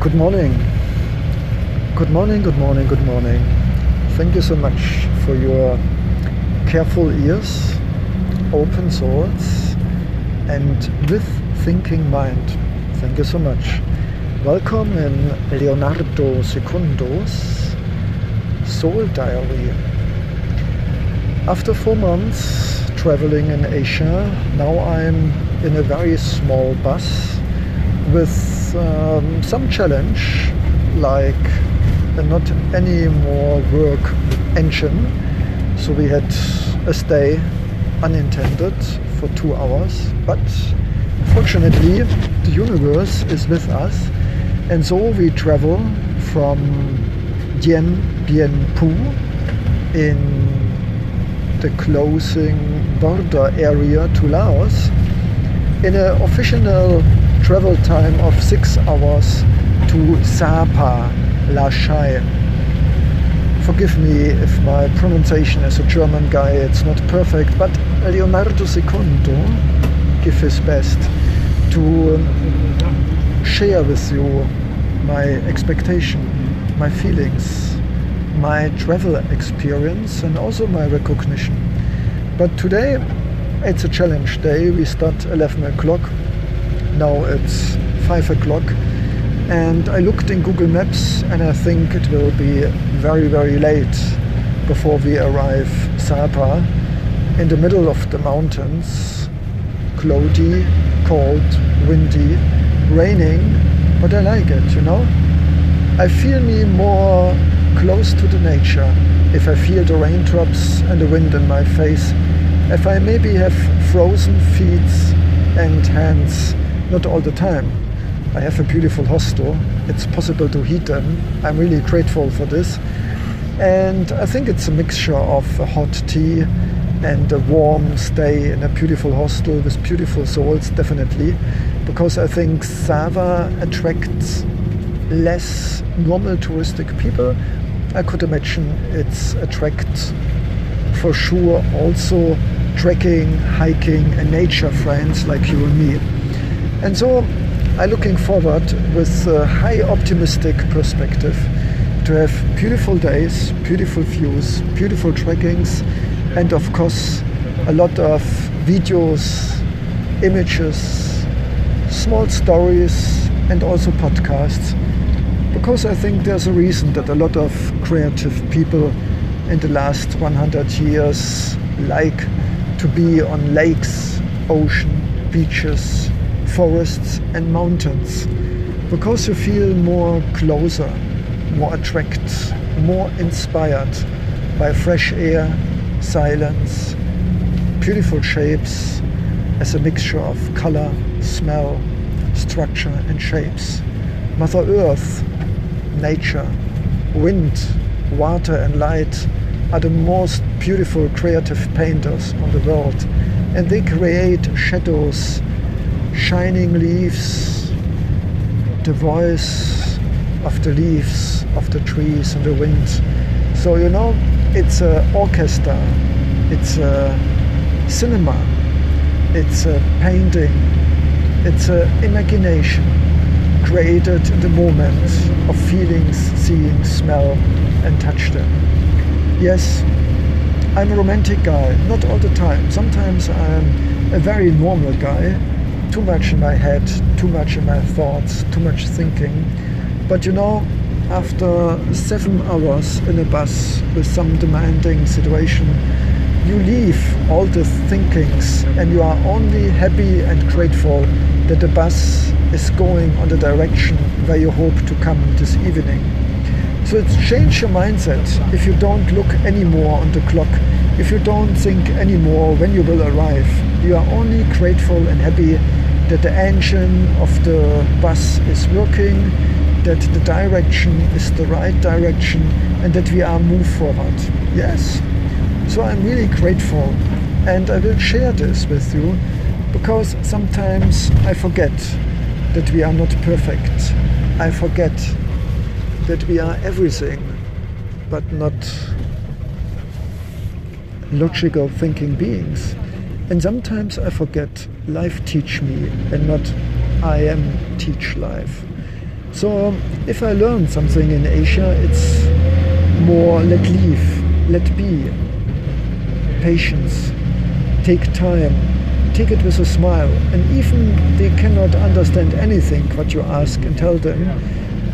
Good morning. Good morning, good morning, good morning. Thank you so much for your careful ears, open souls, and with thinking mind. Thank you so much. Welcome in Leonardo Secondo's Soul Diary. After four months traveling in Asia, now I'm in a very small bus with um, some challenge like not any more work engine. So we had a stay unintended for two hours but fortunately the universe is with us. And so we travel from Dien Bien Phu in the closing border area to Laos in an official travel time of six hours to Sapa, La Chai. Forgive me if my pronunciation as a German guy it's not perfect, but Leonardo Secondo give his best to um, share with you my expectation, my feelings, my travel experience and also my recognition. But today it's a challenge day. We start 11 o'clock. Now it's 5 o'clock. And I looked in Google Maps and I think it will be very, very late before we arrive Sapa in the middle of the mountains. Cloudy, cold, windy, raining, but I like it, you know? I feel me more close to the nature if I feel the raindrops and the wind in my face if I maybe have frozen feet and hands, not all the time. I have a beautiful hostel. It's possible to heat them. I'm really grateful for this. And I think it's a mixture of hot tea and a warm stay in a beautiful hostel with beautiful souls, definitely. Because I think Sapa attracts less normal touristic people. I could imagine it's attracts for sure also trekking, hiking, and nature friends like you and me. And so I'm looking forward with a high optimistic perspective to have beautiful days, beautiful views, beautiful trekkings, and of course a lot of videos, images, small stories, and also podcasts. Because I think there's a reason that a lot of creative people in the last 100 years like to be on lakes, ocean, beaches, forests and mountains because you feel more closer, more attracted, more inspired by fresh air, silence, beautiful shapes as a mixture of color, smell, structure and shapes. Mother Earth, nature, wind, water and light are the most beautiful creative painters on the world and they create shadows shining leaves the voice of the leaves of the trees and the wind so you know it's an orchestra it's a cinema it's a painting it's an imagination created in the moment of feelings seeing smell and touch them yes, I'm a romantic guy, not all the time. Sometimes I'm a very normal guy, too much in my head, too much in my thoughts, too much thinking. But you know, after seven hours in a bus with some demanding situation, you leave all the thinkings and you are only happy and grateful that the bus is going on the direction where you hope to come this evening. So it's change your mindset. If you don't look anymore on the clock, if you don't think anymore when you will arrive, you are only grateful and happy that the engine of the bus is working, that the direction is the right direction, and that we are move forward. Yes. So I'm really grateful, and I will share this with you because sometimes I forget that we are not perfect. I forget that we are everything, but not logical thinking beings. And sometimes I forget life teach me and not I am teach life. So if I learn something in Asia, it's more let live, let be, patience, take time, take it with a smile. And even they cannot understand anything what you ask and tell them,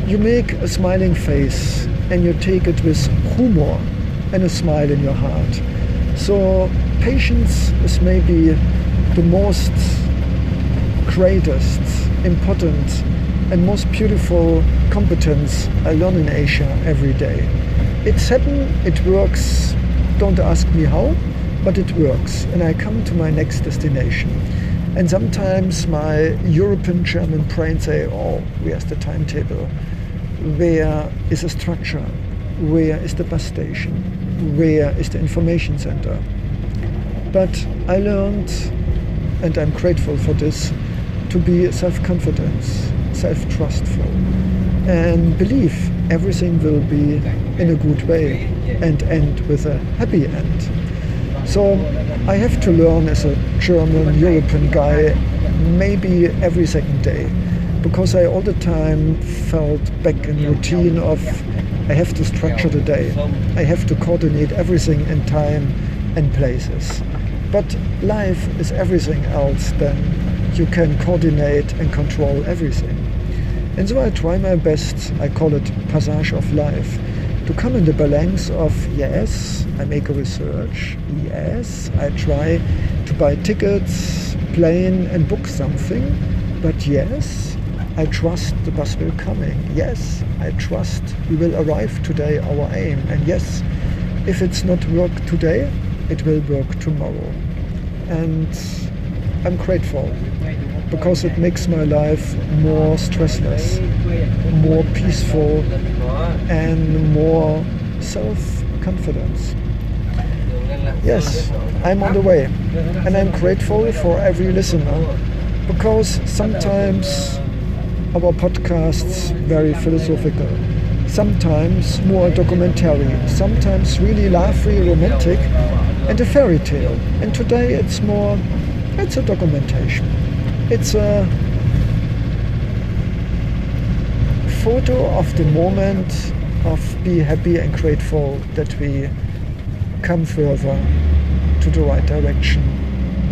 you make a smiling face and you take it with humor and a smile in your heart. So patience is maybe the most greatest, important and most beautiful competence I learn in Asia every day. It's happened, it works, don't ask me how, but it works and I come to my next destination. And sometimes my European German brain say, oh, where's the timetable? Where is the structure? Where is the bus station? Where is the information center? But I learned, and I'm grateful for this, to be self-confidence, self-trustful, and believe everything will be in a good way and end with a happy end. So I have to learn as a German European guy maybe every second day because I all the time felt back in routine of I have to structure the day. I have to coordinate everything in time and places. But life is everything else than you can coordinate and control everything. And so I try my best, I call it passage of life, to come in the balance of yes, I make a research, yes, I try to buy tickets, plane and book something, but yes, I trust the bus will coming. Yes, I trust we will arrive today, our aim. And yes, if it's not work today, it will work tomorrow. And I'm grateful because it makes my life more stressless, more peaceful, and more self-confidence. Yes, I'm on the way, and I'm grateful for every listener because sometimes our podcasts very philosophical, sometimes more documentary, sometimes really lively, romantic, and a fairy tale. And today it's more, it's a documentation. It's a photo of the moment of be happy and grateful that we come further to the right direction,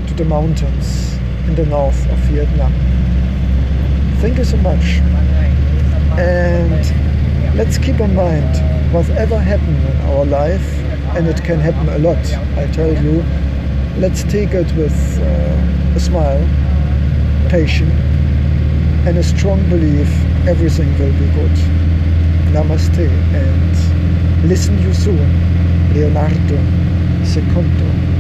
to the mountains in the north of Vietnam. Thank you so much. And let's keep in mind whatever happens in our life, and it can happen a lot, I tell you, let's take it with uh, a smile, patience, and a strong belief everything will be good. Namaste and listen you soon, Leonardo Secondo.